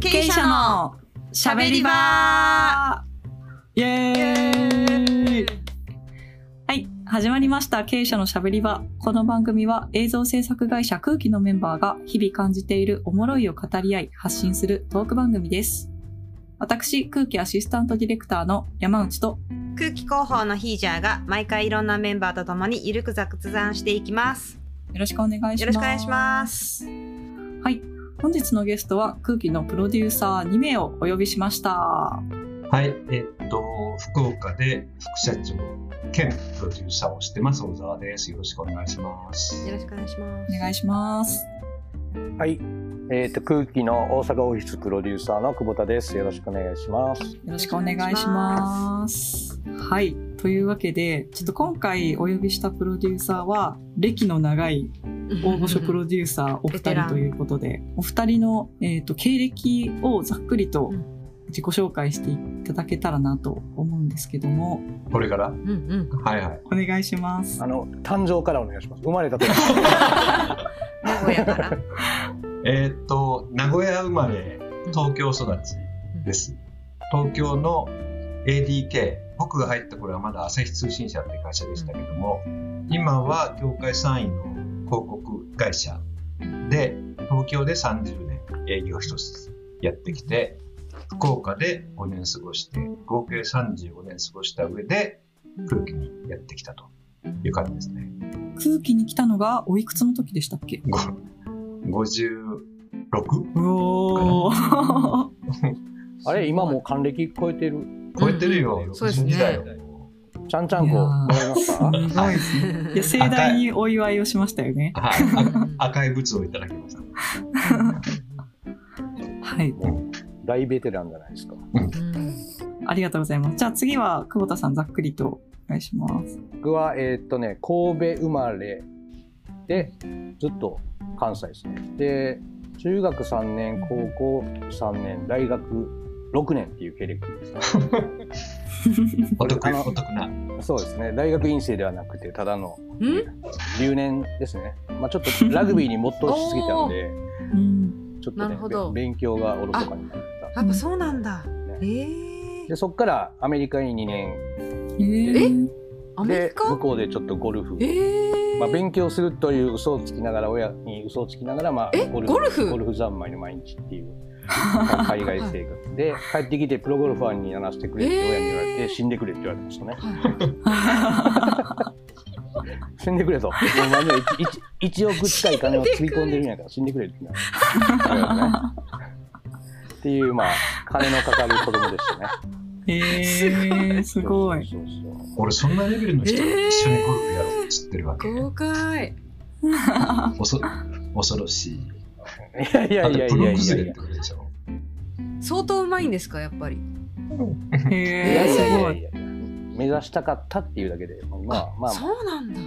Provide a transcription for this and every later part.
経営者のしゃべり場イエーイはい、始まりました経営者のしゃべり場。この番組は映像制作会社空気のメンバーが日々感じているおもろいを語り合い発信するトーク番組です。私、空気アシスタントディレクターの山内と空気広報のヒージャーが毎回いろんなメンバーと共にゆるく雑談していきます。よろしくお願いします。よろしくお願いします。はい。本日のゲストは空気のプロデューサー2名をお呼びしました。はい、えっと、福岡で副社長兼プロデューサーをしてます、小沢です。よろしくお願いします。よろしくお願いします。お願いします。はい。えっ、と、空気の大阪オフィスプロデューサーの久保田です。よろしくお願いします。よろしくお願いします。はい。というわけで、ちょっと今回お呼びしたプロデューサーは、歴の長い大御所プロデューサーお二人ということで、お二人の、えー、と経歴をざっくりとうん自己紹介していただけたらなと思うんですけども、これから？うんうん。はいはい。お願いしますあ。の、誕生からお願いします。生まれた時。名古屋から。えっと、名古屋生まれ、東京育ちです。東京の ADK、僕が入った頃はまだ朝日通信社って会社でしたけども、今は業界3位の広告会社で、東京で30年営業一つやってきて、福岡で5年過ごして、合計35年過ごした上で空気にやってきたという感じですね。空気に来たのがおいくつの時でしたっけ？ご 56? うおー あれ、今もう還暦超えてる？超えてるよ。うんそうですね60時代よちゃんちゃんこ、もらいますすかごいですね。いや、盛大にお祝いをしましたよね。はい。あ赤いブツをいただきました。はい。大ベテランじゃないですか。ありがとうございます。じゃあ次は久保田さんざっくりとお願いします。僕は、えっ、とね、神戸生まれで、ずっと関西ですね。で、中学3年、高校3年、大学6年っていう経歴ですね。お得あのお得な。そうですね。大学院生ではなくて、ただのうん？留年ですね。まあちょっとラグビーに没頭しすぎたんで、うん。ちょっとねなるほど、べ勉強がおろそかになっやっぱそうなんだ。た、えね。ーで、そっからアメリカに2年え？ー、アメリで、カ向こうでちょっとゴルフ。えーまあ、勉強するという嘘をつきながら、親に嘘をつきながら、まあ、え？ゴルフゴルフ？三昧の毎日っていう、まあ海外生活 で、帰ってきてプロゴルファーにならせてくれって親に言われて、えー死んでくれって言われましたね。は 死んでくれと。もうまず 1, 億近い金をつぎ込んでるんやから死んでくれって言われてね。っていう、まあ、金のかかる子供でしたね。えー、すごい。俺そんなレベルの人と一緒にゴルフやろうっつってるわけ。い豪快。おそ恐ろしい。いやいやいやいやいやいや。相当うまいんですか、やっぱり。いやえー、いやいすごい。やいや目指したかったっていうだけで、まあまあ、まあ、そうなんだ。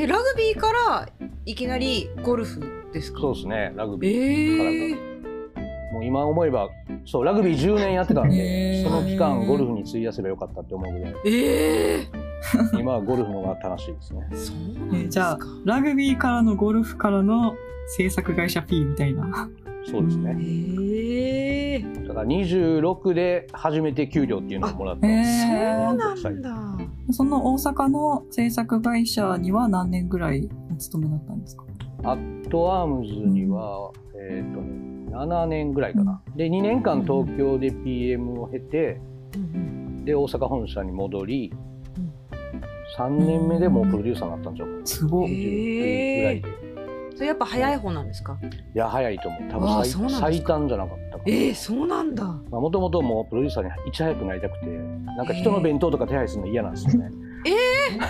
え、ラグビーからいきなりゴルフですか？そうですね、ラグビーからえがー、もう今思えば、そう、ラグビー10年やってたんへで、ーその期間ゴルフに費やせばよかったって思うぐらい、え今はゴルフの方が楽しいですね。ー、そうえーなんですじゃあか。、ラグビーからのゴルフからの制作会社 P みたいな。えそうですね。ー、だから26で初めて給料っていうのをもらったんです。えーそうなんだ。その大阪の制作会社には何年ぐらいお勤めだったんですか？アットアームズには、えっ、とね、7年ぐらいかな。で、2年間東京で PM を経て、うんで、大阪本社に戻りうん、3年目でもうプロデューサーになったんちゃう。すごい。ぐらいで。それやっぱ早い方なんですか？いや、早いと思う。多あ分最う最短じゃなかった。えー、そうなんだ。もともともうプロデューサーにいち早くなりたくて、なんか人の弁当とか手配するの嫌なんですよね。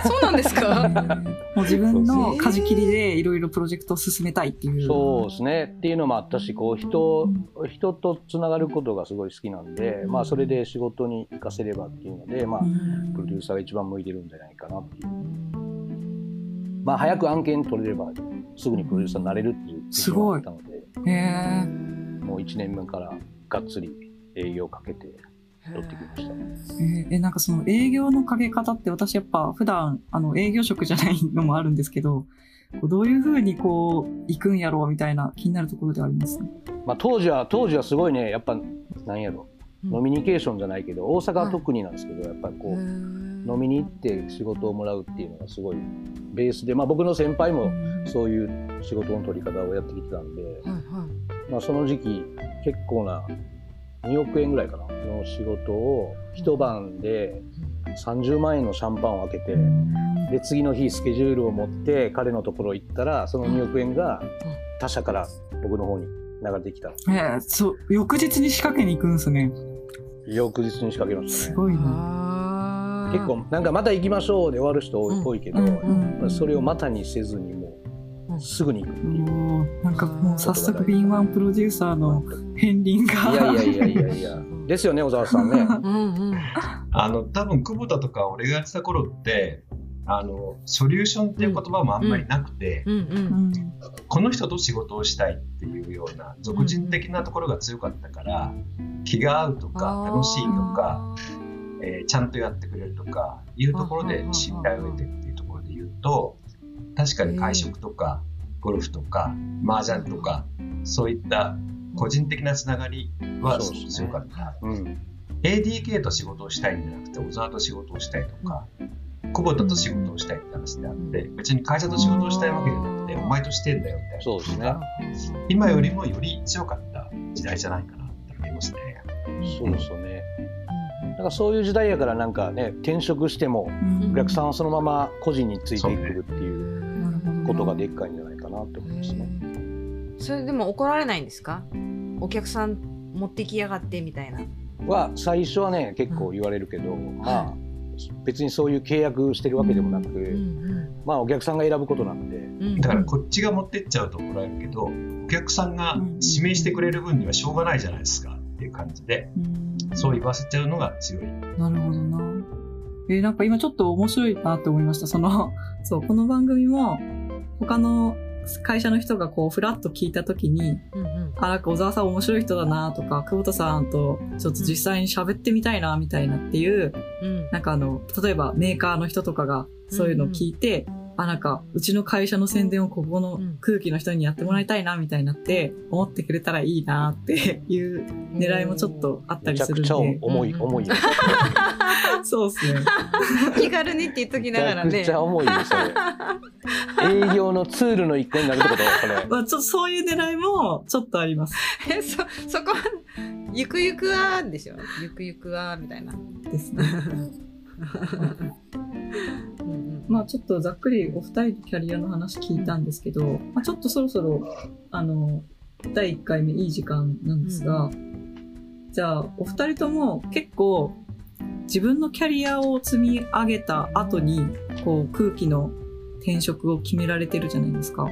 そうなんですか？もう自分の舵切りでいろいろプロジェクトを進めたいっていう。そうですね。っていうのもあったし、こう人、人とつながることがすごい好きなんで、まあそれで仕事に活かせればっていうので、まあうん。プロデューサーが一番向いてるんじゃないかなっていう。まあ早く案件取れればすぐにプロデューサーになれるっていうすごい。ったので、もう1年目からがっつり営業をかけて取ってきました。えーえなんかその営業のかけ方って私やっぱ普段あの営業職じゃないのもあるんですけどこうどういうふうにこう行くんやろうみたいな気になるところではあります？ね。まあ、当時は当時はすごいねやっぱなんやろ。うん。ノミニケーションじゃないけど大阪は特になんですけど、やっぱりこう、飲みに行って仕事をもらうっていうのがすごいベースで、まあ、僕の先輩もそういう仕事の取り方をやってきてたんで、はいはい。まあ、その時期結構な2億円ぐらいかな。の仕事を一晩で30万円のシャンパンを開けてで次の日スケジュールを持って彼のところ行ったらその2億円が他社から僕の方に流れてきた。ええそう、翌日に仕掛けに行くんですね。翌日に仕掛けましたね。すごいな。結構なんかまた行きましょうで終わる人うん多いけど、うんまあそれをまたにせずにもうんうすぐに行くっていう。もうなんかもう早速敏腕プロデューサーの片鱗が。いやいやいやいやいや。ですよね、小沢さんね。うんうんあの多分久保田とか俺がやってた頃ってあのソリューションっていう言葉もあんまりなくて、うんううんんこの人と仕事をしたいっていうような俗人的なところが強かったから、気が合うとか楽しいとか、えーちゃんとやってくれるとかいうところで信頼を得てっていうところで言うと確かに会食とかゴルフとか麻雀とかそういった個人的なつながりはすごく強かった。うん。ADK と仕事をしたいんじゃなくて小沢と仕事をしたいとか久保田と仕事をしたいって話であって別に会社と仕事をしたいわけじゃなくてお前としてんだよみたいなそうですね。今よりもより強かった時代じゃないかなって思いますね。そうですよね。だからそういう時代やからなんかね、転職してもうんお客さんはそのまま個人についてくるっていうことがでっかいんじゃないかなって思いますね。それでも怒られないんですか？お客さん持ってきやがってみたいな。は最初はね、結構言われるけど、まあ別にそういう契約してるわけでもなく、うんまあお客さんが選ぶことなんで、うんだからこっちが持ってっちゃうと怒られるけどお客さんが指名してくれる分にはしょうがないじゃないですかっていう感じでうんそう言わせちゃうのが強い。なるほどな。えーなんか今ちょっと面白いなって思いました。その、そう、この番組も他の会社の人がこう、フラッと聞いたときに、うんうん。あ、なんか小沢さん面白い人だなとか、久保田さんとちょっと実際に喋ってみたいなみたいなっていう、うん。なんかあの、例えばメーカーの人とかがそういうのを聞いて、あ、なんか、うちの会社の宣伝をここの空気の人にやってもらいたいなみたいになって、思ってくれたらいいなって いう狙いもちょっとあったりするんめちゃくちゃで。重い、うん重い。め そうっすね。気軽にって言っときながらねちゃくち。ゃ重いですよ。営業のツールの一個になるってこと？これ。まあ、ちょっとそういう狙いもちょっとあります。えそそこはゆくゆくはでしょ？ゆくゆくはみたいな。ですね。うんうん。まあちょっとざっくりお二人のキャリアの話聞いたんですけど、まあ、ちょっとそろそろ、あの、第1回目いい時間なんですが、じゃあお二人とも結構自分のキャリアを積み上げた後に、こう空気の転職を決められてるじゃないですか。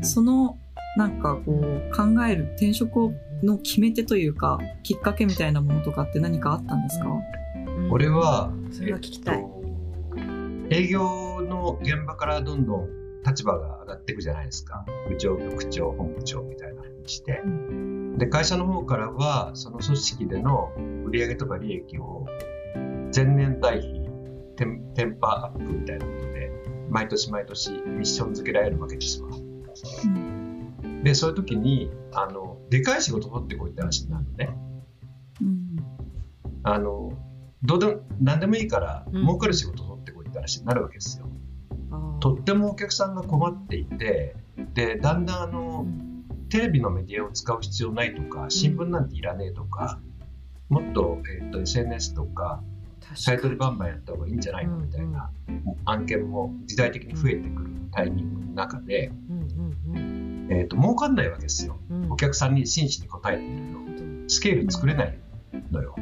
その、なんかこう考える転職をの決め手というか、きっかけみたいなものとかって何かあったんですか？うん俺は、それは聞きたいえっと営業の現場からどんどん立場が上がっていくじゃないですか。部長、局長、本部長みたいな風にして。で、会社の方からは、その組織での売上とか利益を前年対比、テンテンパアップみたいなことで、毎年毎年ミッション付けられるわけですわ。で、そういう時に、あの、でかい仕事取ってこいって話になるのね。うん。あの、どうでも、何でもいいから、うん。儲かる仕事取ってこいって話になるわけですよ。とってもお客さんが困っていて、で、だんだんあの、テレビのメディアを使う必要ないとか、新聞なんていらねえとか、もっと,、えー、と SNS とか、サイトでバンバンやった方がいいんじゃないのみたいな案件も時代的に増えてくるタイミングの中で、うえー、と儲かんないわけですよ。お客さんに真摯に応えていると。スケール作れないのよ。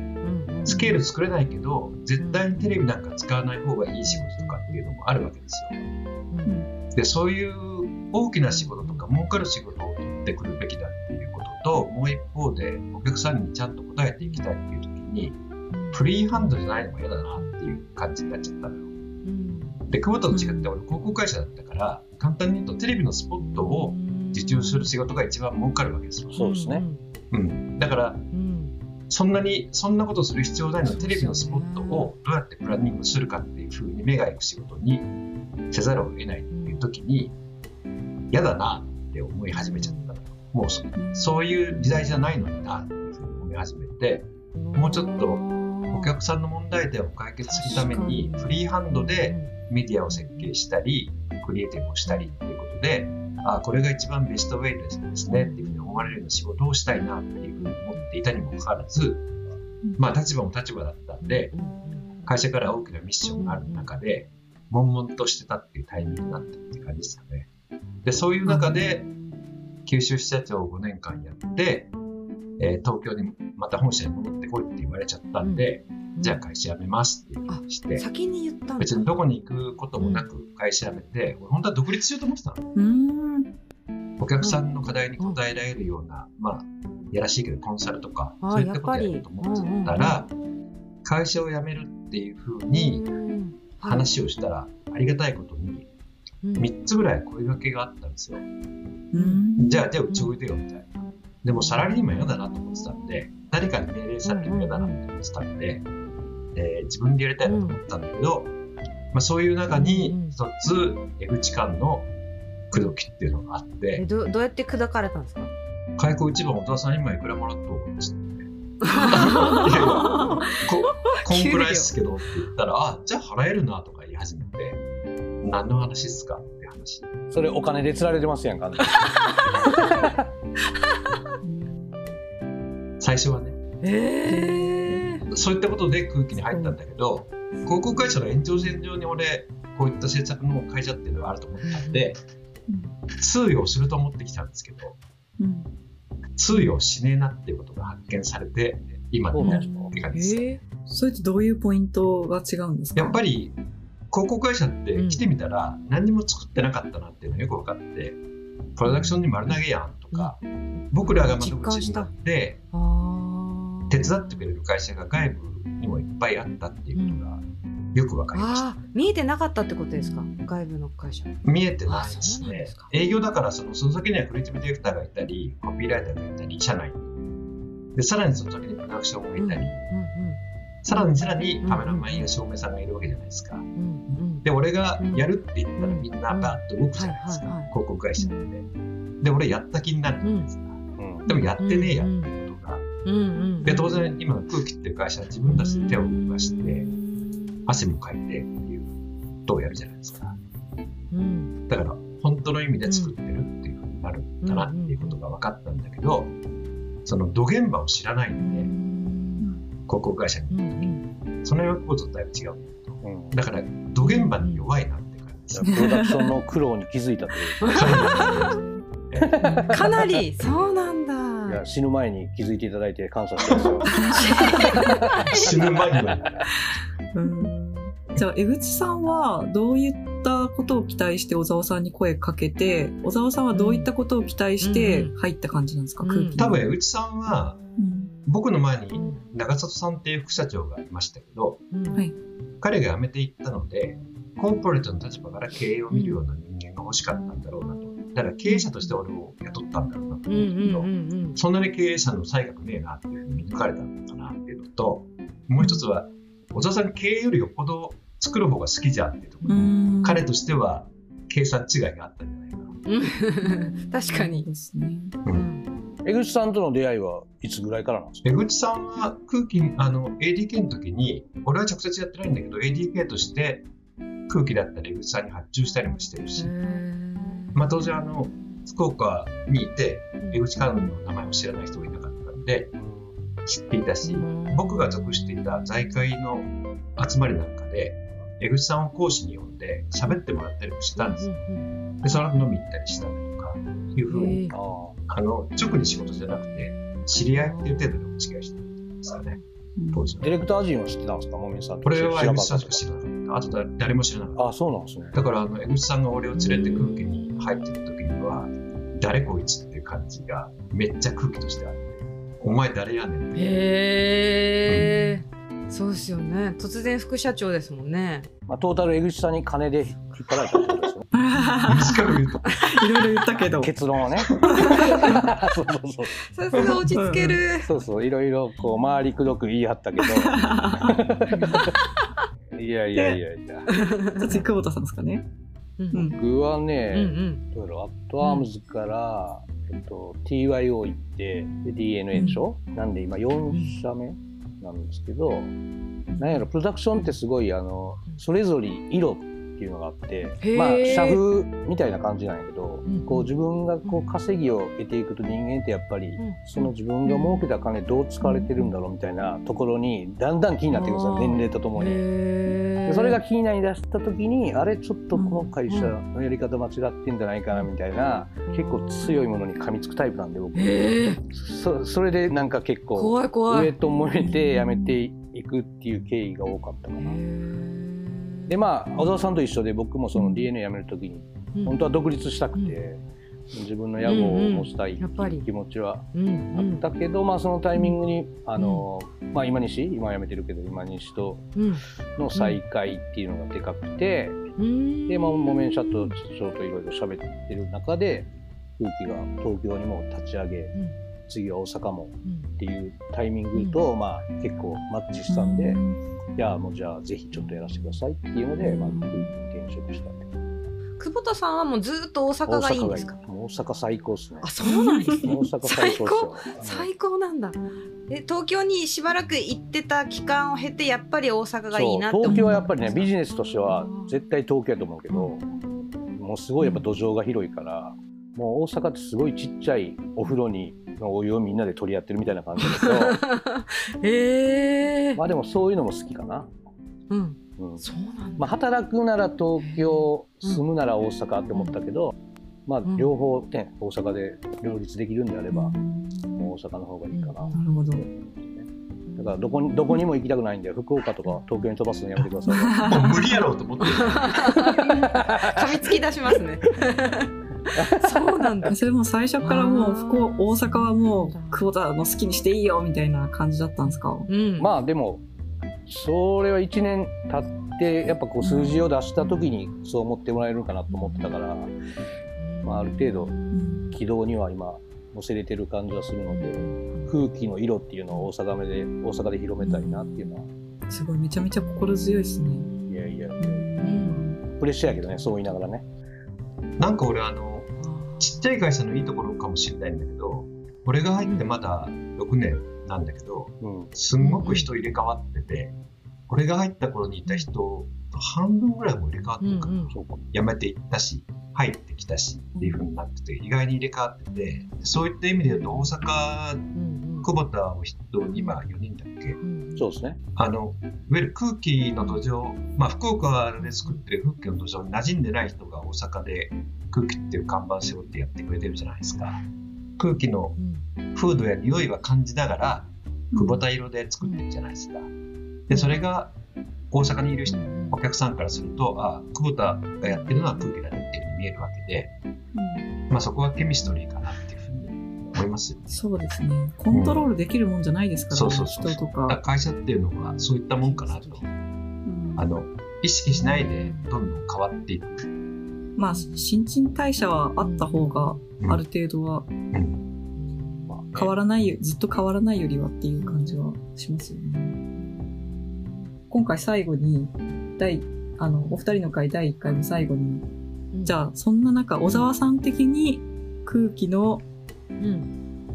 スケール作れないけど、絶対にテレビなんか使わない方がいい仕事とかっていうのもあるわけですよ。うんで、そういう大きな仕事とか儲かる仕事を取ってくるべきだっていうことと、もう一方でお客さんにちゃんと答えていきたいっていう時に、フリーハンドじゃないのも嫌だなっていう感じになっちゃったのよ。うんで、久保田と違って俺広告会社だったから、簡単に言うとテレビのスポットを受注する仕事が一番儲かるわけですよ。そうですね。うん。だから、うんそんなに、そんなことする必要ないのテレビのスポットをどうやってプランニングするかっていうふうに目が行く仕事にせざるを得ないっていう時に、嫌だなって思い始めちゃった。もうそそういう時代じゃないのになっていうふうに思い始めてもうちょっとお客さんの問題点を解決するためにフリーハンドでメディアを設計したりクリエイティブをしたりっていうことであこれが一番ベストウェイですねっていうふうに思われるような仕事をしたいなっていうふうに思っていたにもかかわらずまあ立場も立場だったんで会社から大きなミッションがある中で悶々としてたっていうタイミングになったって感じですかね。でそういう中で九州支社長を5年間やって、えー東京にまた本社に戻ってこいって言われちゃったんで、じゃあ会社辞めますってして先に言った別にどこに行くこともなく会社辞めて、俺本当は独立しようと思ってたの。うん。お客さんの課題に応えられるような、まあ、やらしいけどコンサルとか、そういったことやると思ってたら、会社を辞めるっていうふうに話をしたら、ありがたいことにうん3つぐらい声掛けがあったんですよ。うん。じゃあ、じゃあうちおいでよみたいな。でもサラリーマン嫌だなと思ってたんで、誰かに命令されるの嫌だなと思ってたんで、えー自分でやりたいなと思ったんだけど、まあ、そういう中に一つ、江口間の口説きっていうのがあっえて、どどうやって砕かれたんですか？開口一番小田さん今いくらもらっとうっつって。いやいやこ、こんくらいっすけどって言ったら、あ、じゃあ払えるなとか言い始めて、何の話っすかって話。それお金で釣られてますやんか。最初はね。ええそういったことで空気に入ったんだけど、広告会社の延長線上に俺、こういった政策の会社っていうのがあると思ったんで、通用すると思ってきたんですけど、うん。通用しねえなっていうことが発見されて、今に至るって感じです。えそれってどういうポイントが違うんですか？やっぱり、広告会社って来てみたら何にも作ってなかったなっていうのがよく分かって、プロダクションに丸投げやんとか、僕らが窓口になってあ手伝ってくれる会社が外部にもいっぱいあったっていうことがよく分かりました。見えてなかったってことですか？外部の会社見えてないですね。営業だからそのその先にはクリエイティブディレクターがいたり、コピーライターがいたり、社内に。で、さらにその先にプロダクションがいたり、さらにさらにカメラマンや照明さんがいるわけじゃないですか。で、俺がやるって言ったらみんなバーッと動くじゃないですか。広告会社って。で、俺やった気になるじゃないですか。うんでもやってねえやっていうことが。で、当然今の空気っていう会社は自分たちで手を動かして、汗もかいてっていうことをやるじゃないですか。うん。だから本当の意味で作ってるっていうふうになるんだなっていうことが分かったんだけど、その土現場を知らないんで、広告会社に。う行った時ん。そのよこととだいぶ違う。んだけど、うん。だから土現場に弱いなって感じ。です。プロダクションの苦労に気づいたという。かなりそうなんだ。死ぬ前に気づいていただいて感謝してますよ。死ぬ間に。は。うんじゃあ江口さんはどういったことを期待して小沢さんに声かけて小沢さんはどういったことを期待して入った感じなんですか、うん。空気に。多分江口さんはうん。僕の前に長里さんっていう副社長がいましたけどはい。彼が辞めていったのでコーポレートの立場から経営を見るような人間が欲しかったんだろうなと。だから経営者として俺を雇ったんだろうなとうんうん思うんだけど、うん。そんなに経営者の才覚ねえなっていうふうに見抜かれたのかなっていうのともう一つは小沢さん経営よりよっぽど作る方が好きじゃんっていうところ彼としては計算違いがあったんじゃないかな。うん。確かに。ですね。うん。江口さんとの出会いはいつぐらいからなんですか？江口さんは空気あの ADK の時に俺は直接やってないんだけど ADK として空気だったり江口さんに発注したりもしてるし、まあ、当然あの福岡にいて江口観音の名前を知らない人がいなかったんで知っていたし僕が属していた財界の集まりなんかで江口さんを講師に呼んで喋ってもらったりもしてたんです。よでその後飲み行ったりしたりとかいうふうにああの直に仕事じゃなくて知り合いっていう程度でお付き合いしてるんですよね。当時は。あディレクター陣は知ってたんですか？もみさんこれは江口さんしか知知らなかった。あとだ誰も知らなかった。あそうなんですね。だからあの江口さんが俺を連れて空気に入ってる時には、誰こいつっていう感じがめっちゃ空気としてあって、お前誰やねんって。へえそうですよね。突然副社長ですもんね。まあ、トータル江口さんに金で引っ張られたってことですよね。短く言うと、いろいろ言ったけど。結論はね。そうそうそう。さすが落ち着ける。そうそう。いろいろこう回りくどく言い張ったけど。いやいやいやいや。次久保田さんですかね。うん。僕はうんうね、ん。どうやろう。アットアームズから、えっと、TYO 行って、で DNA でしょ、なんで今4社目？なんですけど、なんやろ、プロダクションってすごい、あの、それぞれ色っていうのがあってまあ、社風みたいな感じなんやけどうん、こう自分がこう稼ぎを得ていくと人間ってやっぱり、ん。その自分が儲けた金どう使われてるんだろうみたいなところにだんだん気になってくるんですよ、年齢とともに。でそれが気になりだした時にあれちょっとこの会社のやり方間違ってんじゃないかなみたいな結構強いものに噛みつくタイプなんで僕。そそれでなんか結構怖い怖い。上と燃えてやめていくっていう経緯が多かったかな。でまあ小沢さんと一緒で僕もその DNA 辞める時にうん。本当は独立したくて自分の屋号を持ちたい気持ちはあっんたけど、まあそのタイミングにあの、まあ今西？今は辞めてるけど今西とうん。の再会っていうのがでかくて、うん。で、まあ、モメン社と長といろいろ喋ってる中で空気が東京にも立ち上げうん次は大阪もうん。っていうタイミングと、まあ結構マッチしたんで、いやもうじゃあぜひちょっとやらせてくださいっていうので、まあ、転職した。んで久保田さんはもうずっと大阪がいいんですか？大阪最高っすね。あそうなんですね。大阪最高最高？なんだ。え東京にしばらく行ってた期間を経てやっぱり大阪がいいなって東京はやっぱりねビジネネスとしては絶対東京やと思うけど、もうすごいやっぱ土壌が広いから、もう大阪ってすごいちっちゃいお風呂にのお湯をみんなで取り合ってるみたいな感じだけど へえまあでもそういうのも好きかな。うんうんそうなんだまあ、働くなら東京住むなら大阪って思ったけど、まあん両方ね大阪で両立できるんであれば、もう大阪の方がいいかな。なるほど。だからどこにどこにも行きたくないんで福岡とか東京に飛ばすのやめてくださいよ。もう無理やろうと思ってる。噛みつき出しますねそうなんだ。それも最初からもう福岡大阪はもう久保田の好きにしていいよみたいな感じだったんですか？うん。まあでもそれは1年経ってやっぱこう数字を出した時にそう思ってもらえるかなと思ってたから、まあ、ある程度うん。軌道には今乗せれてる感じはするので空気の色っていうのを大阪で大阪で広めたいなっていうのは。すごいめちゃめちゃ心強いですね。いやいや。うん。プレッシャーやけどねそう言いながらね。なんか俺あの、ちっちゃい会社のいいところかもしれないんだけど、俺が入ってまだ6年なんだけど、うん。すんごく人入れ替わってて、俺が入った頃にいた人と半分ぐらいも入れ替わってるかな。うんうん。辞めていったし、入ってきたしっていう風になってて、意外に入れ替わってて、そういった意味で言うと大阪、うん久保田を筆頭に今4人だっけ？うんそうですね。あの、いわゆる空気の土壌、まあ、福岡で作ってる空気の土壌に馴染んでない人が大阪で空気っていう看板背負ってやってくれてるじゃないですか。空気のうん風土や匂いは感じながら、久保田色で作ってるじゃないですか。で、それが大阪にいる人お客さんからすると、あ久保田がやってるのは空気だねっていうふうに見えるわけで、まあ、そこはケミストリーかなっていうふうに思いますよね。そうですね。コントロールできるもんじゃないですからね、そうそうそう人とか。会社っていうのはそういったもんかなと。うんあの、意識しないでどんどん変わっていく。まあ、新陳代謝はあった方が、うん。ある程度は変わらないよ、ずっと変わらないよりはっていう感じはしますよね。今回最後に、第、あの、お二人の会第1回の最後に、じゃあ、そんな中、小沢さん的に空気の、うん。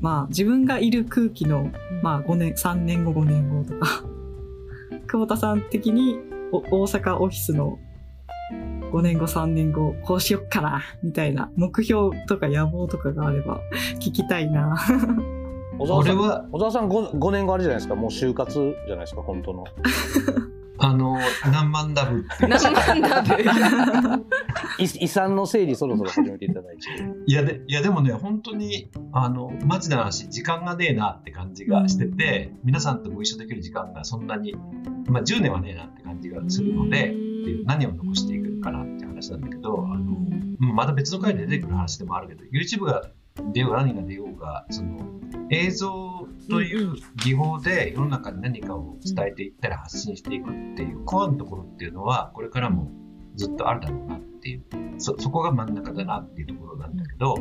まあ、自分がいる空気の、まあ、5年、3年後、5年後とか、久保田さん的にお大阪オフィスの5年後、3年後、こうしよっかな、みたいな目標とか野望とかがあれば聞きたいな。小沢さん俺は、小沢さん 5, 5年後あれじゃないですか。もう就活じゃないですか本当の。あの、何万ダブって何万ダブ い遺産の整理そろそろ始めていただいて。いやで、いやでもね、本当に、あの、マジな話、時間がねえなって感じがしてて、皆さんとご一緒できる時間がそんなに、まあ10年はねえなって感じがするので、っていう何を残していく話なんだけど、あの、うんまた別の回で出てくる話でもあるけど、YouTube が出ようが何が出ようが、その、映像という技法で世の中に何かを伝えていったり発信していくっていうコアのところっていうのは、これからもずっとあるだろうなっていう、そ、そこが真ん中だなっていうところなんだけど、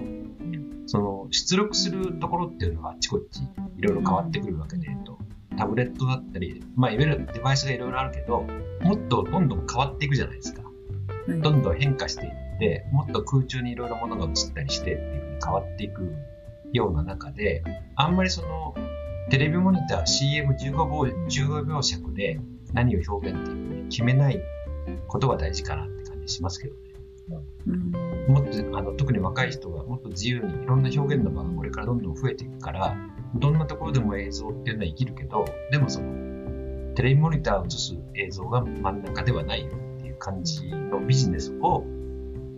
その出力するところっていうのはあっちこっちいろいろ変わってくるわけで、とタブレットだったり、まあいわゆるデバイスがいろいろあるけど、もっとどんどん変わっていくじゃないですか。どんどん変化していって、もっと空中にいろいろものが映ったりしてっていうふうに変わっていくような中で、あんまりその、テレビモニター CM15 秒 ,15 秒尺で何を表現っていうふうに決めないことが大事かなって感じしますけどね。うん。もっとあの特に若い人がもっと自由にいろんな表現の場がこれからどんどん増えていくからどんなところでも映像っていうのは生きるけどでもそのテレビモニターを映す映像が真ん中ではないよいう感じのビジネスを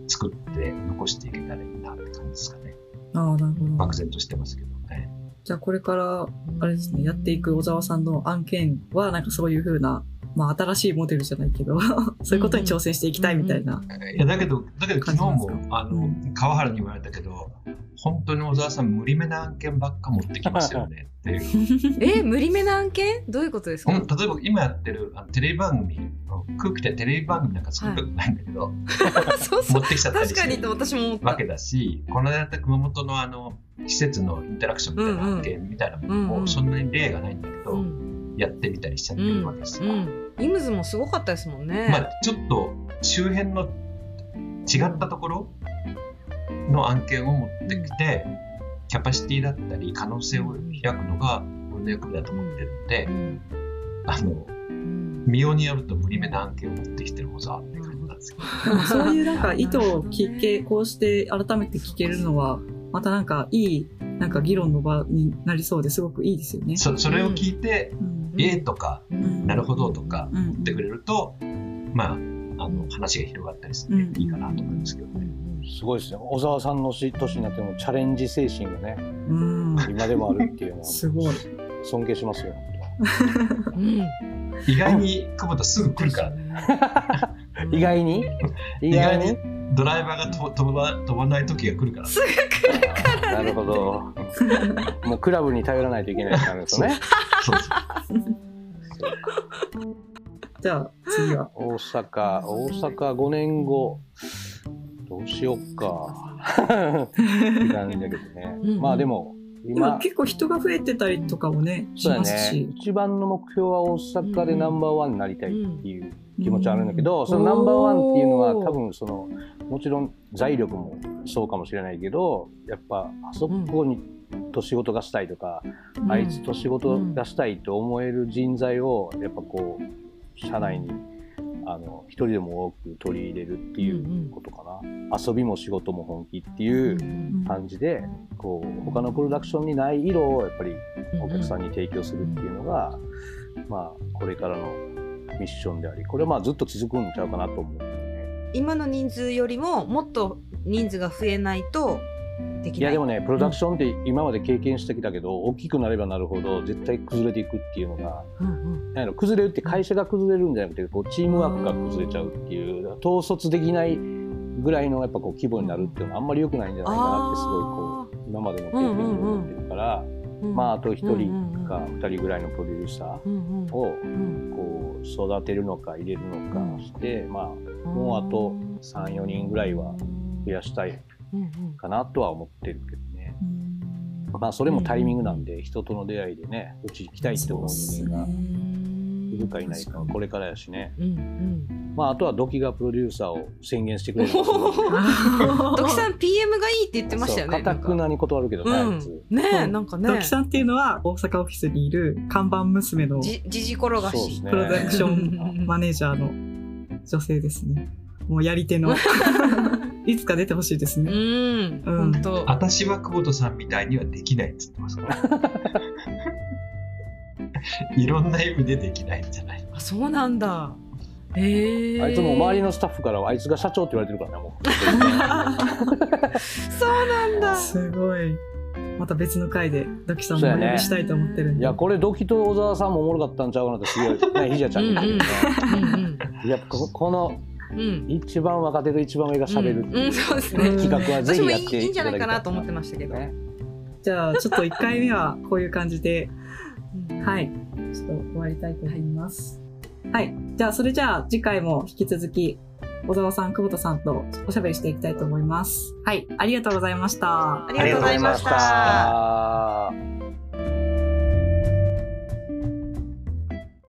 作って残していけたらいいなって感じですかね。ああ、なるほど。漠然としてますけどね。じゃあこれから、あれですね、やっていく小沢さんの案件は、なんかそういうふうな、まあ新しいモデルじゃないけど、そういうことに挑戦していきたいみたいな。いやだけどだけど昨日もあの、うん川原に言われたけど本当に小沢さん無理めな案件ばっか持ってきますよねっていう。え、無理めな案件？どういうことですか？うん、例えば今やってるあのテレビ番組、空気ってテレビ番組なんか作ったことないんだけど、そうそう。持ってきちゃったりしてる私も。わけだし、この間やった熊本のあの施設のインタラクションみたいな案件みたいなものうんうんもそんなに例がないんだけど、うん。やってみたりしちゃってるわけですよ。うん。イムズもすごかったですもんね。まあちょっと周辺の違ったところの案件を持ってきて、キャパシティだったり可能性を開くのが俺の役目だと思ってるのでう、ん。あの、うん見ようによると無理めな案件を持ってきてる小沢って感じなんですけど。そういうなんか意図を聞け、こうして改めて聞けるのは、またなんかいい、なんか議論の場になりそうですごくいいですよね。そそれを聞いて、うんええとか、うんなるほどとかうん言ってくれると、まあ、あの、話が広がったりするんでいいかなと思いますけどね。すごいですね。小沢さんのし年になってもチャレンジ精神がね、うん。今でもあるっていうのは、すごい。尊敬しますよ。うん。意外に久保田すぐ来るから ね。意外に？意意外外ににドライバーが飛飛ば飛ばない時が来るからね。あーなるほど。もうクラブに頼らないといけないってなるんですよね。そうそう。じゃあ次は。大阪、大阪5年後、どうしよっか。って感じだけどね。うんまあでも、今今、結構人が増えてたりとかもね、しますし。。一番の目標は大阪でナンバーワンになりたいっていう気持ちはあるんだけど、そのナンバーワンっていうのは多分その、もちろん財力もそうかもしれないけど、やっぱあそこにと仕事がしたいとか、うん。あいつと仕事がしたいと思える人材をやっぱこう社内にあの一人でも多く取り入れるっていうことかな、遊びも仕事も本気っていう感じでこう他のプロダクションにない色をやっぱりお客さんに提供するっていうのが、まあこれからのミッションでありこれはまあずっと続くんちゃうかなと思う、ね、今の人数よりももっと人数が増えないとできない。いやでもねプロダクションって今まで経験してきたけど大きくなればなるほど絶対崩れていくっていうのがうんうん。崩れるって会社が崩れるんじゃなくてこうチームワークが崩れちゃうっていう統率できないぐらいのやっぱこう規模になるっていうのはあんまり良くないんじゃないかなってすごいこう今までの経験で思ってるから、うんまああと1人うんか2人ぐらいのプロデューサーうんうんをうん。こう育てるのか入れるのかして、まあもうあと34人ぐらいは増やしたい。うんうんかなとは思ってるけどね。うんまあそれもタイミングなんで人との出会いでねうち行きたいって思う人間がいるかいないかはこれからやしね。うんうん。まあ、あとはドキがプロデューサーを宣言してくれる ドキさん PM がいいって言ってましたよね。かたくなに断るけどね、うん。ねなんかねドキ。さんっていうのは大阪オフィスにいる看板娘のじ、じじ転がし。ねプロダクションマネージャーの女性ですね。もうやり手の。いつか出てほしいですうね。ん、うん本当。私は久保田さんみたいにはできないっつってますから。いろんな意味でできないんじゃない？あ、そうなんだ。へえ。あいつも周りのスタッフからはあいつが社長って言われてるからねもう そうなんだ。すごい。また別の回でドキさんもお呼びしたいと思ってるんで。いやこれドキと小沢さんもおもろかったんちゃうかなってすごいねひじゃちゃんに言ってるねうんいやここのうん。うん。一番若手と一番上が喋るってうん、いううんそうですね。企画はぜひやっていいいんじゃないかなと思ってましたけど。ねじゃあちょっと1回目はこういう感じで、うんはい。ちょっと終わりたいと思います。はい。じゃあそれじゃあ次回も引き続き小沢さん、久保田さんとおしゃべりしていきたいと思います。はい。ありがとうございました。ありがとうございましたありがとうございました